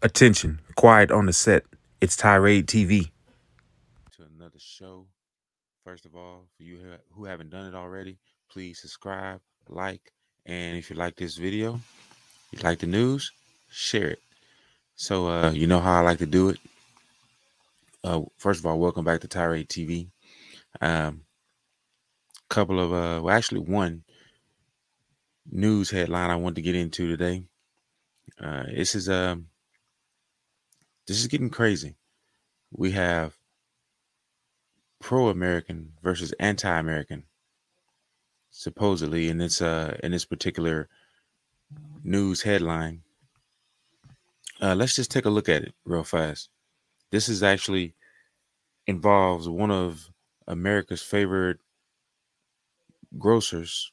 Attention, quiet on the set. It's Tirade TV. To another show. First of all, for you who haven't done it already, please subscribe, like, and if you like this video, you like the news, share it. So, uh, you know how I like to do it. Uh, first of all, welcome back to Tirade TV. Um, couple of, uh, well, actually, one news headline I want to get into today. Uh, this is um this is getting crazy. We have pro-American versus anti-American, supposedly in this uh in this particular news headline. Uh, let's just take a look at it real fast. This is actually involves one of America's favorite grocers,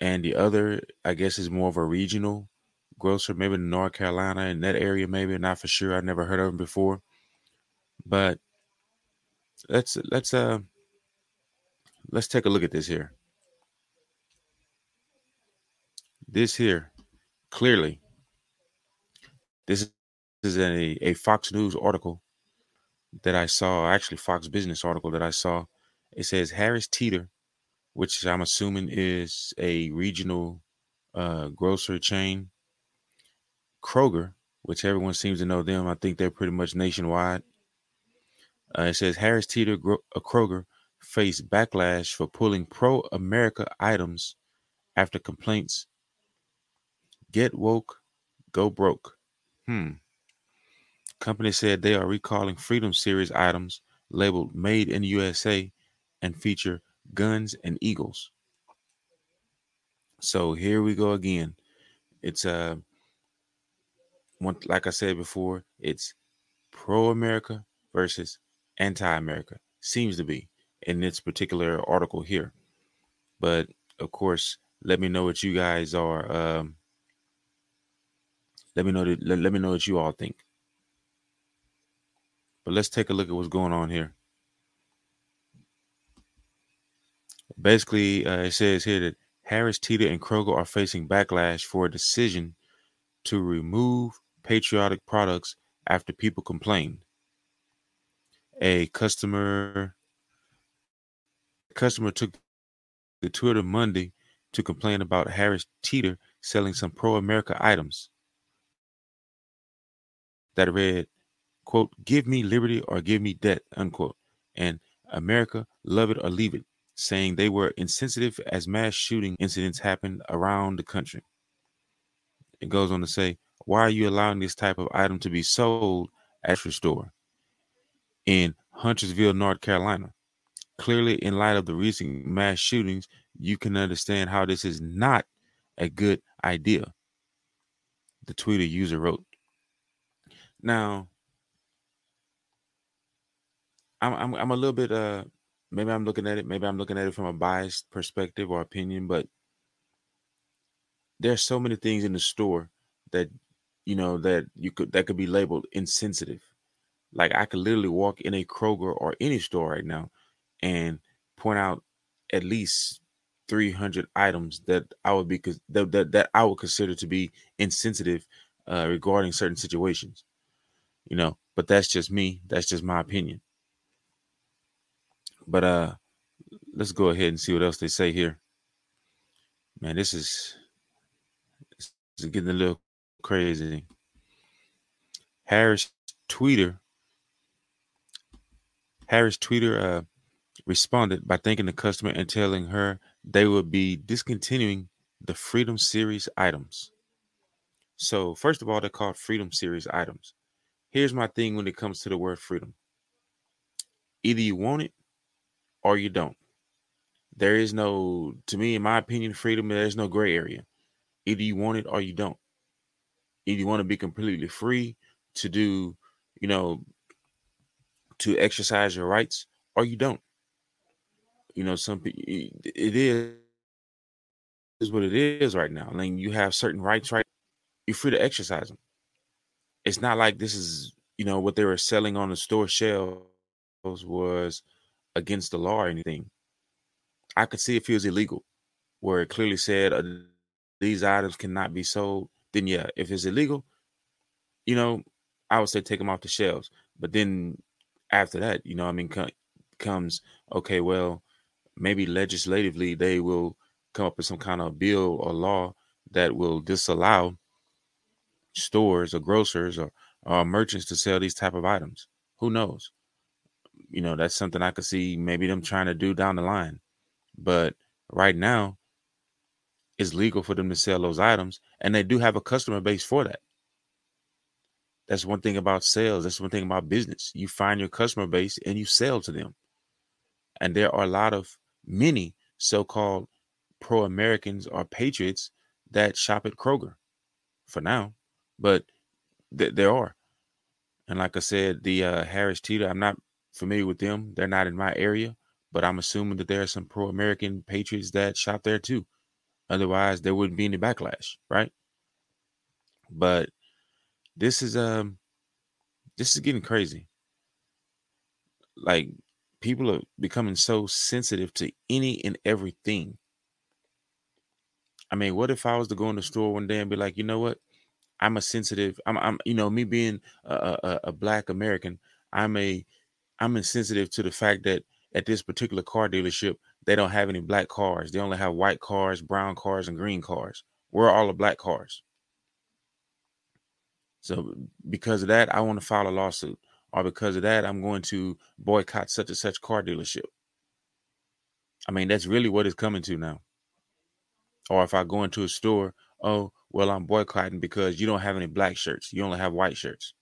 and the other, I guess, is more of a regional grocer, maybe in North Carolina in that area, maybe not for sure. I never heard of him before, but let's let's uh let's take a look at this here. This here, clearly, this is a, a Fox News article that I saw, actually Fox Business article that I saw. It says Harris Teeter, which I'm assuming is a regional uh, grocery chain, Kroger, which everyone seems to know them. I think they're pretty much nationwide. Uh, it says Harris Teeter a Kroger faced backlash for pulling pro America items after complaints. Get woke, go broke. Hmm. Company said they are recalling Freedom Series items labeled Made in USA and feature guns and eagles. So here we go again. It's uh like I said before, it's pro America versus anti America. Seems to be in this particular article here. But of course, let me know what you guys are. Um, let me know that, let, let me know what you all think. But let's take a look at what's going on here. Basically, uh, it says here that Harris Teeter and Kroger are facing backlash for a decision to remove patriotic products after people complained. A customer customer took the Twitter Monday to complain about Harris Teeter selling some pro-America items that read, quote, give me liberty or give me debt, unquote, and America, love it or leave it, saying they were insensitive as mass shooting incidents happened around the country. It goes on to say, why are you allowing this type of item to be sold at your store in Huntersville, North Carolina? Clearly, in light of the recent mass shootings, you can understand how this is not a good idea. The Twitter user wrote. Now, I'm, I'm I'm a little bit uh maybe I'm looking at it maybe I'm looking at it from a biased perspective or opinion, but there's so many things in the store that you know that you could that could be labeled insensitive. Like i could literally walk in a kroger or any store right now and point out at least 300 items that i would be that, that, that i would consider to be insensitive uh, regarding certain situations you know but that's just me that's just my opinion. But uh let's go ahead and see what else they say here. Man this is, this is getting a little crazy. Harris Tweeter Harris Tweeter uh, responded by thanking the customer and telling her they would be discontinuing the Freedom Series items. So, first of all, they're called Freedom Series items. Here's my thing when it comes to the word freedom either you want it or you don't. There is no, to me, in my opinion, freedom, there's no gray area. Either you want it or you don't if you want to be completely free to do, you know, to exercise your rights, or you don't. You know, some it is is what it is right now. I mean, you have certain rights, right? You're free to exercise them. It's not like this is, you know, what they were selling on the store shelves was against the law or anything. I could see if it was illegal, where it clearly said uh, these items cannot be sold then yeah, if it's illegal, you know, I would say take them off the shelves. But then after that, you know, I mean, comes okay. Well, maybe legislatively they will come up with some kind of bill or law that will disallow stores or grocers or, or merchants to sell these type of items. Who knows? You know, that's something I could see maybe them trying to do down the line. But right now, it's legal for them to sell those items, and they do have a customer base for that. That's one thing about sales. That's one thing about business. You find your customer base and you sell to them. And there are a lot of many so-called pro-Americans or patriots that shop at Kroger for now, but th- there are. And like I said, the uh, Harris Teeter, I'm not familiar with them. They're not in my area, but I'm assuming that there are some pro-American patriots that shop there too. Otherwise, there wouldn't be any backlash, right? But this is um this is getting crazy. Like people are becoming so sensitive to any and everything. I mean, what if I was to go in the store one day and be like, you know what? I'm a sensitive. I'm, I'm you know, me being a, a, a black American, I'm a, I'm insensitive to the fact that at this particular car dealership, they don't have any black cars. They only have white cars, brown cars, and green cars. We're all the black cars. So because of that, I want to file a lawsuit or because of that, I'm going to boycott such and such car dealership. I mean, that's really what it's coming to now. Or if I go into a store, oh, well, I'm boycotting because you don't have any black shirts. You only have white shirts.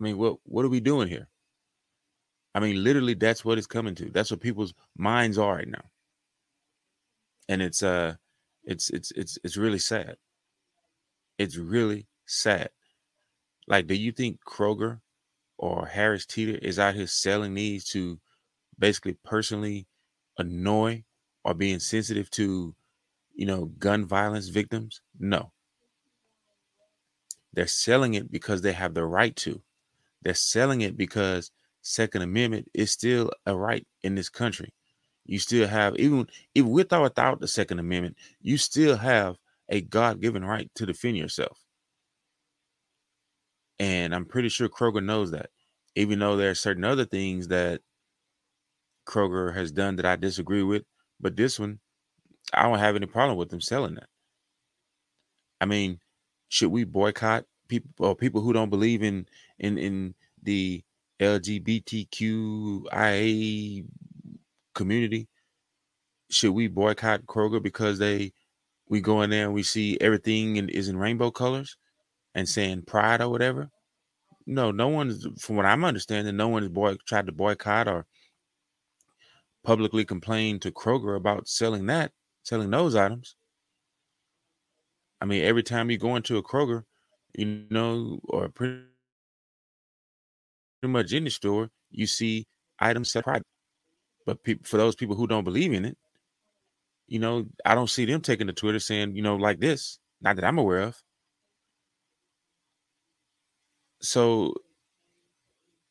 I mean, what what are we doing here? I mean, literally, that's what it's coming to. That's what people's minds are right now. And it's uh it's it's it's it's really sad. It's really sad. Like, do you think Kroger or Harris Teeter is out here selling these to basically personally annoy or being sensitive to, you know, gun violence victims? No. They're selling it because they have the right to. They're selling it because Second Amendment is still a right in this country. You still have, even if with or without the Second Amendment, you still have a God given right to defend yourself. And I'm pretty sure Kroger knows that, even though there are certain other things that Kroger has done that I disagree with. But this one, I don't have any problem with them selling that. I mean, should we boycott people or people who don't believe in in in the LGBTQIA community? Should we boycott Kroger because they we go in there and we see everything in, is in rainbow colors? and saying pride or whatever. No, no one's from what I'm understanding, no one has boy tried to boycott or publicly complain to Kroger about selling that, selling those items. I mean, every time you go into a Kroger, you know, or pretty much any store, you see items set pride. But pe- for those people who don't believe in it, you know, I don't see them taking to Twitter saying, you know, like this. Not that I'm aware of. so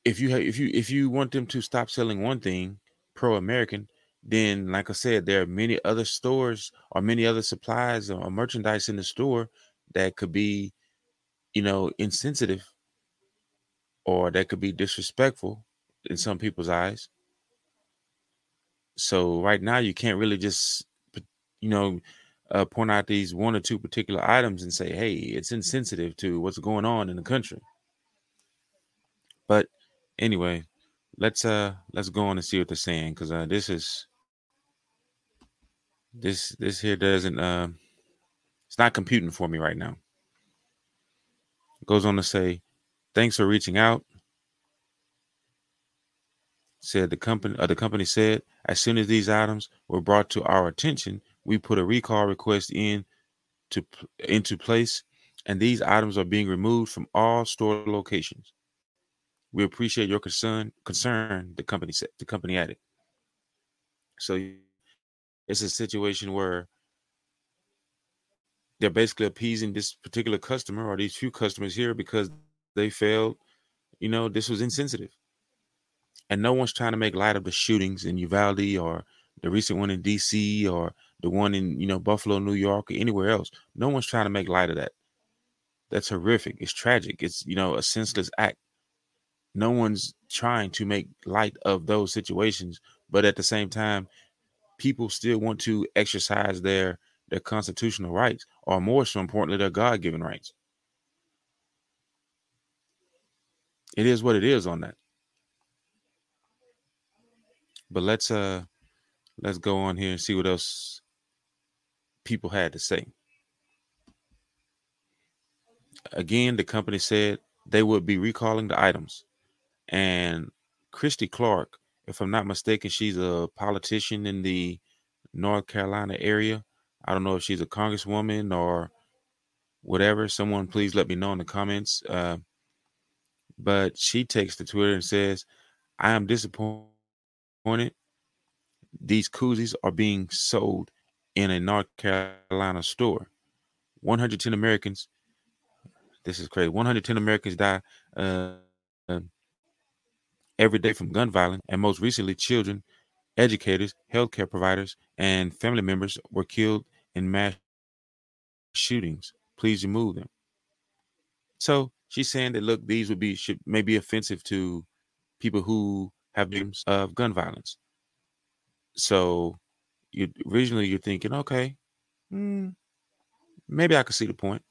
if you if you if you want them to stop selling one thing pro American, then like I said, there are many other stores or many other supplies or merchandise in the store that could be, you know, insensitive or that could be disrespectful in some people's eyes. So right now you can't really just you know uh, point out these one or two particular items and say, "Hey, it's insensitive to what's going on in the country." But anyway, let's uh let's go on and see what they're saying because uh this is this this here doesn't uh it's not computing for me right now. It goes on to say, thanks for reaching out. Said the company uh, the company said as soon as these items were brought to our attention, we put a recall request in to into place and these items are being removed from all store locations. We appreciate your concern. Concern, the company said. The company added. So it's a situation where they're basically appeasing this particular customer or these few customers here because they felt, you know, this was insensitive. And no one's trying to make light of the shootings in Uvalde or the recent one in DC or the one in, you know, Buffalo, New York, or anywhere else. No one's trying to make light of that. that's horrific. It's tragic. It's you know a senseless act. No one's trying to make light of those situations, but at the same time, people still want to exercise their their constitutional rights, or more so importantly, their God given rights. It is what it is on that. But let's uh let's go on here and see what else people had to say. Again, the company said they would be recalling the items. And Christy Clark, if I'm not mistaken, she's a politician in the North Carolina area. I don't know if she's a congresswoman or whatever. Someone please let me know in the comments. Uh, but she takes to Twitter and says, I am disappointed. These koozies are being sold in a North Carolina store. 110 Americans, this is crazy. 110 Americans die uh, uh, every day from gun violence, and most recently, children, educators, healthcare providers, and family members were killed in mass shootings. Please remove them. So she's saying that look, these would be should may be offensive to people who have victims of gun violence. So you originally you're thinking, okay, hmm, maybe I could see the point.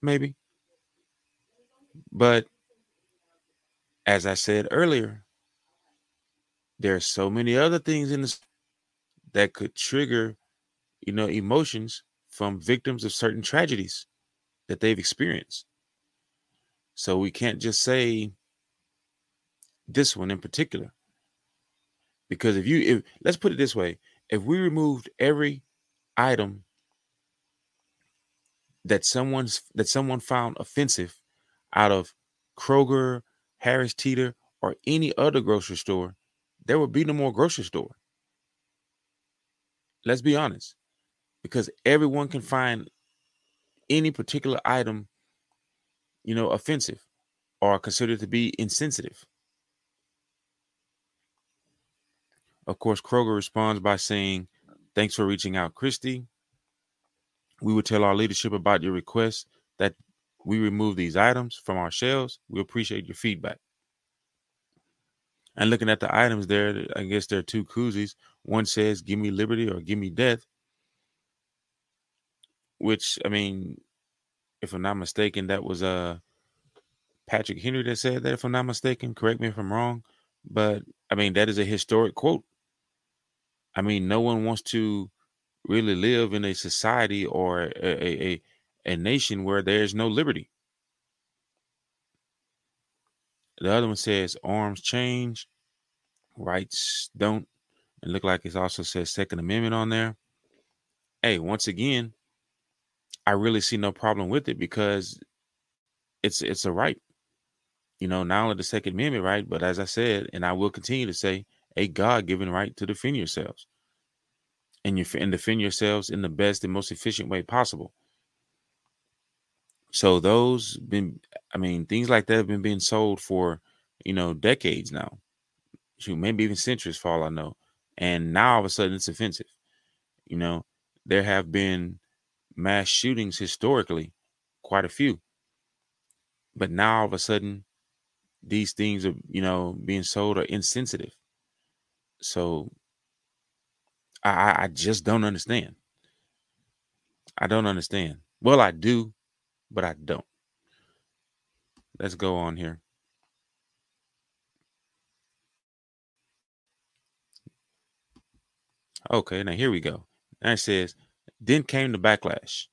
Maybe. But as I said earlier, there are so many other things in this that could trigger, you know, emotions from victims of certain tragedies that they've experienced. So we can't just say this one in particular. Because if you if let's put it this way, if we removed every item that someone's that someone found offensive out of Kroger, Harris Teeter, or any other grocery store, there would be no more grocery store. Let's be honest. Because everyone can find any particular item, you know, offensive or considered to be insensitive. Of course, Kroger responds by saying, Thanks for reaching out, Christy. We will tell our leadership about your request that we remove these items from our shelves. We appreciate your feedback. And looking at the items there, I guess there are two koozies. One says, Give me liberty or give me death. Which, I mean, if I'm not mistaken, that was uh Patrick Henry that said that, if I'm not mistaken. Correct me if I'm wrong. But I mean, that is a historic quote. I mean, no one wants to really live in a society or a, a, a nation where there's no liberty. The other one says arms change, rights don't. And look like it also says Second Amendment on there. Hey, once again, I really see no problem with it because it's it's a right. You know, not only the Second Amendment right, but as I said, and I will continue to say, a God-given right to defend yourselves and you and defend yourselves in the best and most efficient way possible. So those been, I mean, things like that have been being sold for, you know, decades now, maybe even centuries for all I know. And now all of a sudden it's offensive. You know, there have been mass shootings historically, quite a few. But now all of a sudden, these things are, you know, being sold are insensitive. So I, I just don't understand. I don't understand. Well, I do, but I don't. Let's go on here. Okay, now here we go. It says, then came the backlash.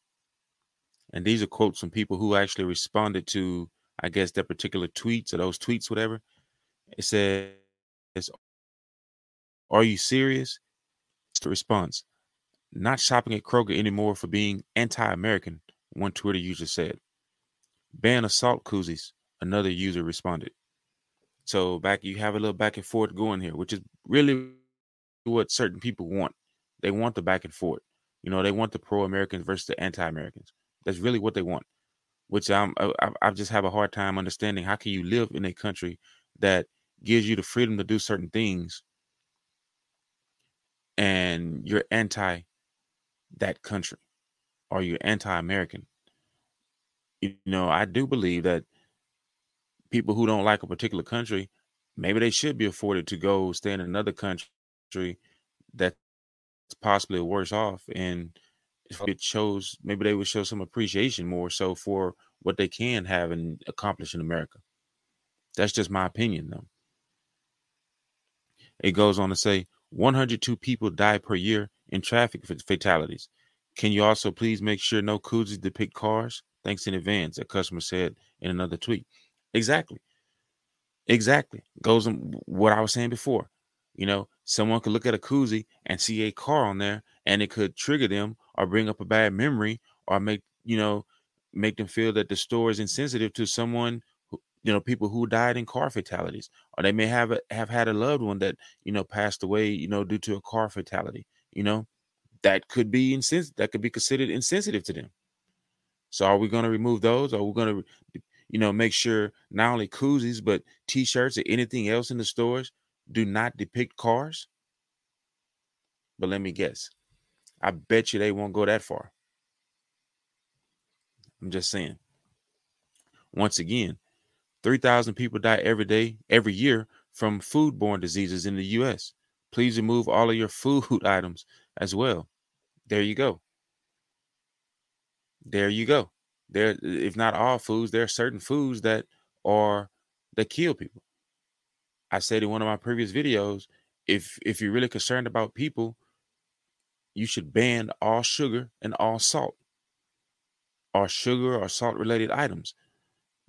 And these are quotes from people who actually responded to, I guess, their particular tweets or those tweets, whatever. It says, Are you serious? The response Not shopping at Kroger anymore for being anti American, one Twitter user said. Ban assault koozies, another user responded. So back you have a little back and forth going here, which is really what certain people want. They want the back and forth. You know, they want the pro Americans versus the anti Americans. That's really what they want. Which I'm, uh, I, I just have a hard time understanding. How can you live in a country that gives you the freedom to do certain things, and you're anti that country or you're anti-American. you know, I do believe that people who don't like a particular country, maybe they should be afforded to go stay in another country that's possibly worse off. And it shows maybe they would show some appreciation more so for what they can have and accomplish in America. That's just my opinion, though. It goes on to say 102 people die per year in traffic fatalities. Can you also please make sure no koozies depict cars? Thanks in advance, a customer said in another tweet. Exactly. Exactly. Goes on what I was saying before. You know, someone could look at a koozie and see a car on there and it could trigger them or bring up a bad memory or make, you know, make them feel that the store is insensitive to someone who, you know, people who died in car fatalities, or they may have a, have had a loved one that you know passed away, you know, due to a car fatality. You know, that could be insensitive. That could be considered insensitive to them. So, are we going to remove those? Are we going to, you know, make sure not only koozies but T-shirts or anything else in the stores do not depict cars? But let me guess. I bet you they won't go that far. I'm just saying. Once again, 3,000 people die every day, every year from foodborne diseases in the U.S. Please remove all of your food items as well. There you go. There you go. There, if not all foods, there are certain foods that are that kill people. I said in one of my previous videos, if if you're really concerned about people, you should ban all sugar and all salt or sugar or salt related items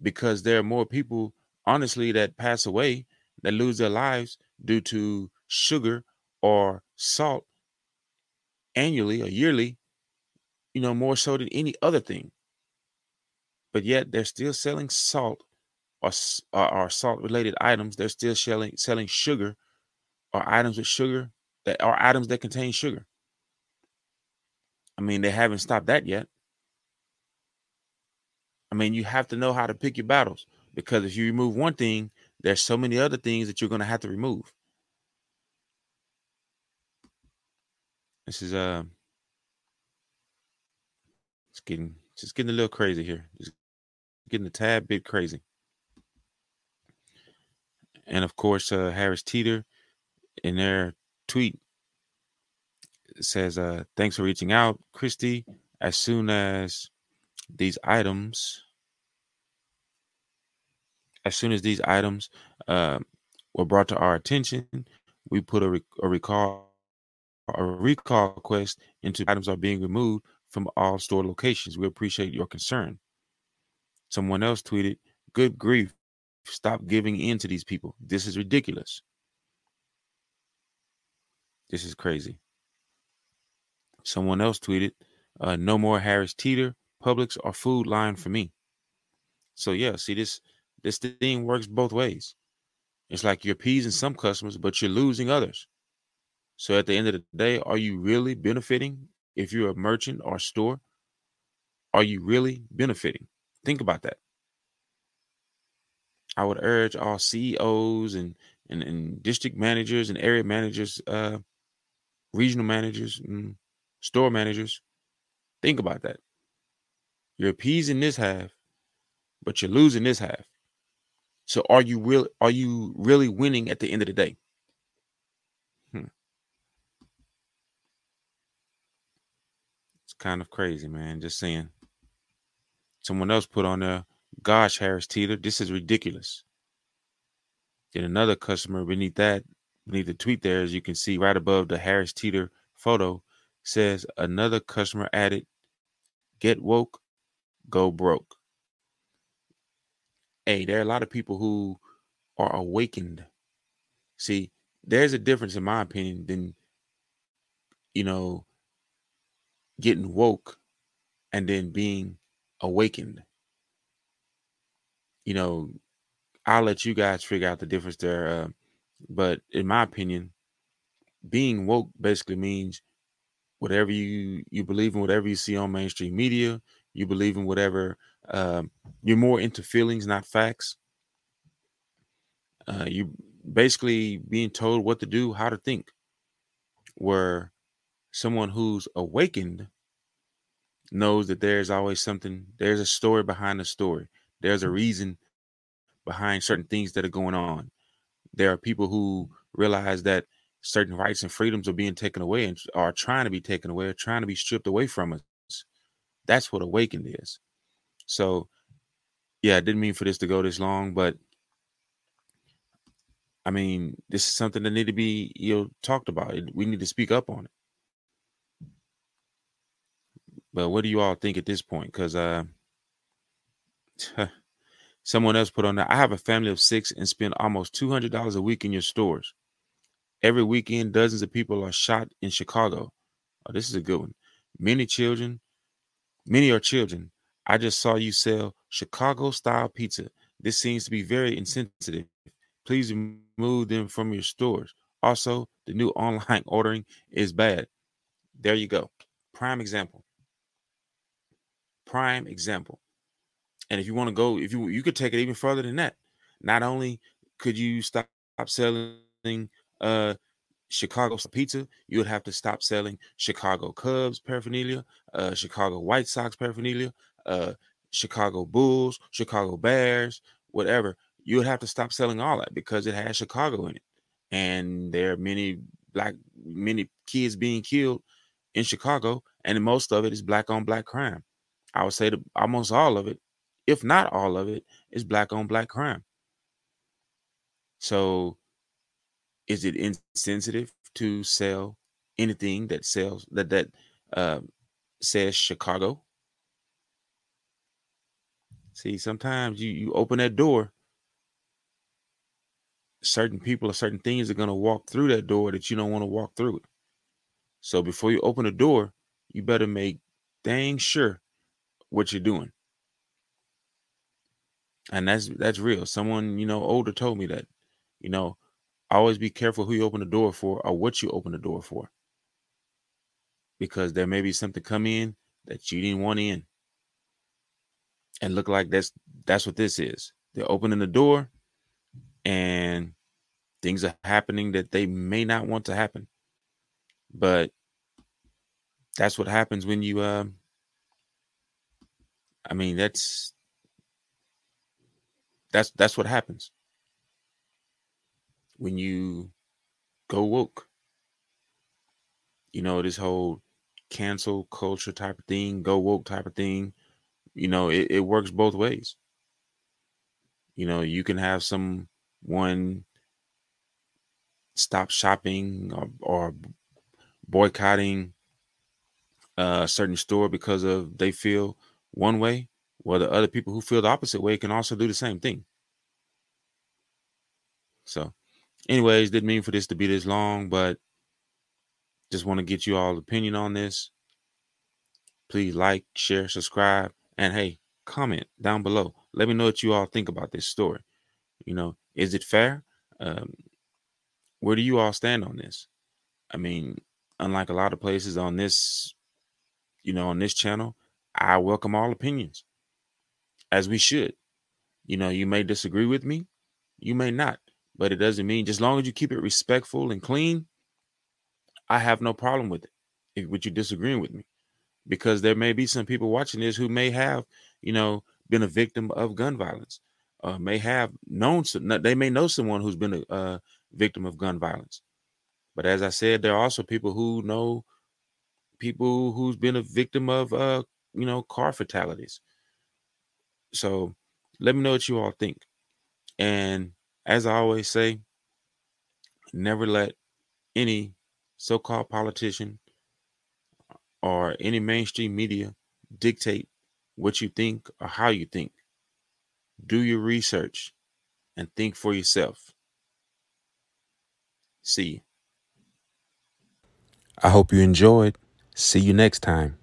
because there are more people honestly that pass away that lose their lives due to sugar or salt annually or yearly you know more so than any other thing. But yet they're still selling salt or, or salt related items they're still selling selling sugar or items with sugar that are items that contain sugar i mean they haven't stopped that yet I mean, you have to know how to pick your battles because if you remove one thing, there's so many other things that you're going to have to remove. This is uh it's getting just getting a little crazy here. Just getting a tad bit crazy. And of course, uh Harris Teeter in their tweet says, uh, thanks for reaching out, Christy. As soon as these items as soon as these items uh, were brought to our attention we put a, a recall a recall request into items are being removed from all store locations. We appreciate your concern. Someone else tweeted good grief stop giving in to these people this is ridiculous this is crazy someone else tweeted uh, no more harris teeter Publix or Food Lion for me. So yeah, see this this thing works both ways. It's like you're appeasing some customers, but you're losing others. So at the end of the day, are you really benefiting if you're a merchant or store? Are you really benefiting? Think about that. I would urge all CEOs and and, and district managers and area managers, uh, regional managers, store managers, think about that. You're appeasing this half, but you're losing this half. So are you real are you really winning at the end of the day? Hmm. It's kind of crazy, man. Just saying. Someone else put on there, gosh, Harris Teeter, this is ridiculous. Then another customer beneath that, beneath the tweet there, as you can see right above the Harris Teeter photo, says another customer added, get woke, go broke. Hey, there are a lot of people who are awakened. See, there's a difference, in my opinion, than you know, getting woke and then being awakened. You know, I'll let you guys figure out the difference there. Uh, but in my opinion, being woke basically means whatever you you believe in, whatever you see on mainstream media, you believe in whatever um, you're more into feelings not facts uh, you basically being told what to do how to think where someone who's awakened knows that there's always something, there's a story behind the story. There's a reason behind certain things that are going on. There are people who realize that certain rights and freedoms are being taken away and are trying to be taken away, trying to be stripped away from us. That's what awakened is. So, yeah, I didn't mean for this to go this long, but I mean, this is something that need to be you know talked about. We need to speak up on it. But what do you all think at this point? Because uh, someone else put on that. I have a family of six and spend almost two hundred dollars a week in your stores. Every weekend, dozens of people are shot in Chicago. Oh, this is a good one. Many children, many are children. I just saw you sell Chicago style pizza. This seems to be very insensitive. Please remove them from your stores. Also, the new online ordering is bad. There you go. Prime example. Prime example. And if you want to go, if you you could take it even further than that. Not only could you stop selling uh Chicago pizza, you would have to stop selling Chicago Cubs paraphernalia, uh, Chicago White Sox paraphernalia, uh, Chicago Bulls, Chicago Bears, whatever. You would have to stop selling all that because it has Chicago in it, and there are many black, many kids being killed in Chicago, and most of it is black on black crime. I would say that almost all of it, if not all of it, is black on black crime. So is it insensitive to sell anything that sells that that uh, says Chicago? See, sometimes you you open that door, certain people or certain things are going to walk through that door that you don't want to walk through it. So before you open the door, you better make dang sure what you're doing. And that's that's real. Someone, you know, older told me that, you know, always be careful who you open the door for or what you open the door for. Because there may be something come in that you didn't want in. And look like that's that's what this is. They're opening the door and things are happening that they may not want to happen. But that's what happens when you uh I mean that's that's that's what happens when you go woke. You know, this whole cancel culture type of thing, go woke type of thing, you know, it, it works both ways. You know, you can have someone stop shopping or, or boycotting a certain store because of they feel one way, while the other people who feel the opposite way can also do the same thing. So anyways, didn't mean for this to be this long, but just want to get you all opinion on this. Please like, share, subscribe, and hey, comment down below. Let me know what you all think about this story. You know, is it fair? Um, where do you all stand on this? I mean, unlike a lot of places on this, you know, on this channel, I welcome all opinions, as we should. You know, you may disagree with me, you may not but it doesn't mean just long as you keep it respectful and clean, I have no problem with it. If with you disagreeing with me, because there may be some people watching this who may have, you know, been a victim of gun violence, uh, may have known some, they may know someone who's been a victim of gun violence. But as I said, there are also people who know people who's been a victim of, uh, you know, car fatalities. So let me know what you all think. And as I always say, never let any so called politician or any mainstream media dictate what you think or how you think. Do your research and think for yourself. See you. I hope you enjoyed. See you next time.